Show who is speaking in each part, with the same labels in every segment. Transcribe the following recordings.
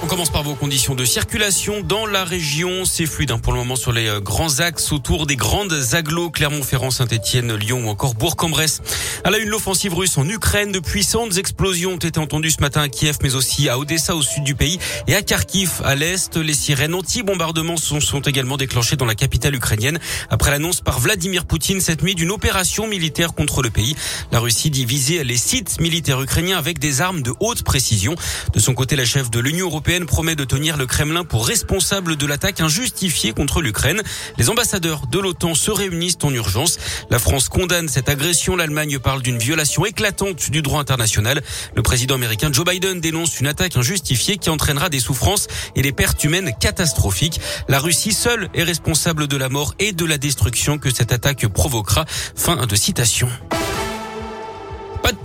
Speaker 1: On commence par vos conditions de circulation dans la région. C'est fluide hein, pour le moment sur les euh, grands axes autour des grandes agglos Clermont-Ferrand, Saint-Etienne, Lyon ou encore Bourg-en-Bresse. À la une, l'offensive russe en Ukraine. De puissantes explosions ont été entendues ce matin à Kiev, mais aussi à Odessa au sud du pays et à Kharkiv à l'est. Les sirènes anti-bombardement sont, sont également déclenchées dans la capitale ukrainienne après l'annonce par Vladimir Poutine cette nuit d'une opération militaire contre le pays. La Russie divisait les sites militaires ukrainiens avec des armes de haute précision. De son côté, la chef de l'Union européenne promet de tenir le Kremlin pour responsable de l'attaque injustifiée contre l'Ukraine. Les ambassadeurs de l'OTAN se réunissent en urgence. La France condamne cette agression. L'Allemagne parle d'une violation éclatante du droit international. Le président américain Joe Biden dénonce une attaque injustifiée qui entraînera des souffrances et des pertes humaines catastrophiques. La Russie seule est responsable de la mort et de la destruction que cette attaque provoquera. Fin de citation.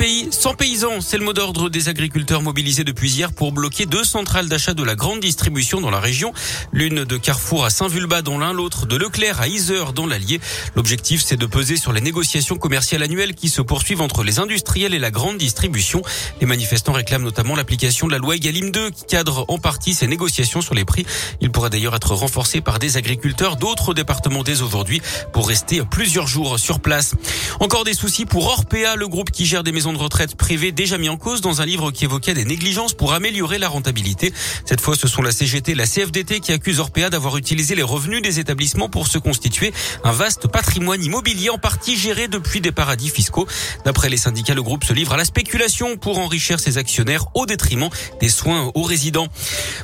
Speaker 1: Pays sans paysans, c'est le mot d'ordre des agriculteurs mobilisés depuis hier pour bloquer deux centrales d'achat de la grande distribution dans la région. L'une de Carrefour à Saint-Vulbas dans l'un, l'autre de Leclerc à Isère dans l'Allier. L'objectif, c'est de peser sur les négociations commerciales annuelles qui se poursuivent entre les industriels et la grande distribution. Les manifestants réclament notamment l'application de la loi Egalim 2 qui cadre en partie ces négociations sur les prix. Il pourrait d'ailleurs être renforcé par des agriculteurs d'autres départements dès aujourd'hui pour rester plusieurs jours sur place. Encore des soucis pour Orpea, le groupe qui gère des maisons de retraite privées déjà mis en cause dans un livre qui évoquait des négligences pour améliorer la rentabilité. Cette fois, ce sont la CGT et la CFDT qui accusent Orpea d'avoir utilisé les revenus des établissements pour se constituer un vaste patrimoine immobilier en partie géré depuis des paradis fiscaux. D'après les syndicats, le groupe se livre à la spéculation pour enrichir ses actionnaires au détriment des soins aux résidents.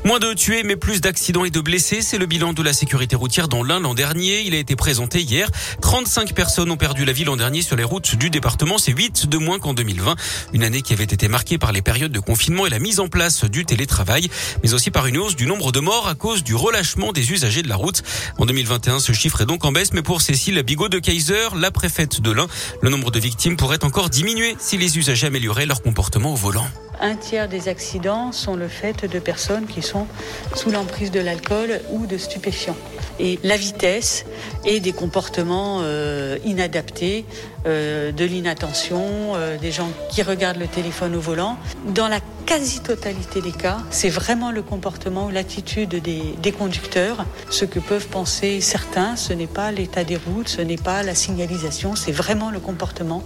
Speaker 1: Moins de tués, mais plus d'accidents et de blessés, c'est le bilan de la sécurité routière dans l'Ain l'an dernier. Il a été présenté hier. 35 personnes ont perdu la vie l'an dernier sur les routes du département. C'est 8 de moins qu'en 2020. Une année qui avait été marquée par les périodes de confinement et la mise en place du télétravail, mais aussi par une hausse du nombre de morts à cause du relâchement des usagers de la route. En 2021, ce chiffre est donc en baisse, mais pour Cécile Bigot de Kaiser, la préfète de l'Ain, le nombre de victimes pourrait encore diminuer si les usagers amélioraient leur comportement au volant.
Speaker 2: Un tiers des accidents sont le fait de personnes qui sont sous l'emprise de l'alcool ou de stupéfiants. Et la vitesse et des comportements euh, inadaptés, euh, de l'inattention, euh, des gens qui regardent le téléphone au volant. Dans la quasi-totalité des cas, c'est vraiment le comportement ou l'attitude des, des conducteurs. Ce que peuvent penser certains, ce n'est pas l'état des routes, ce n'est pas la signalisation, c'est vraiment le comportement,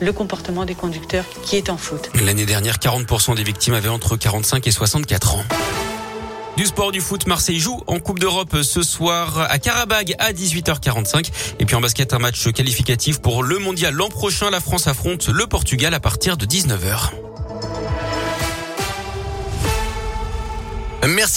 Speaker 2: le comportement des conducteurs qui est en faute.
Speaker 1: L'année dernière, 40% des victimes avaient entre 45 et 64 ans. Du sport du foot, Marseille joue en Coupe d'Europe ce soir à Karabag à 18h45. Et puis en basket, un match qualificatif pour le mondial l'an prochain. La France affronte le Portugal à partir de 19h. Merci.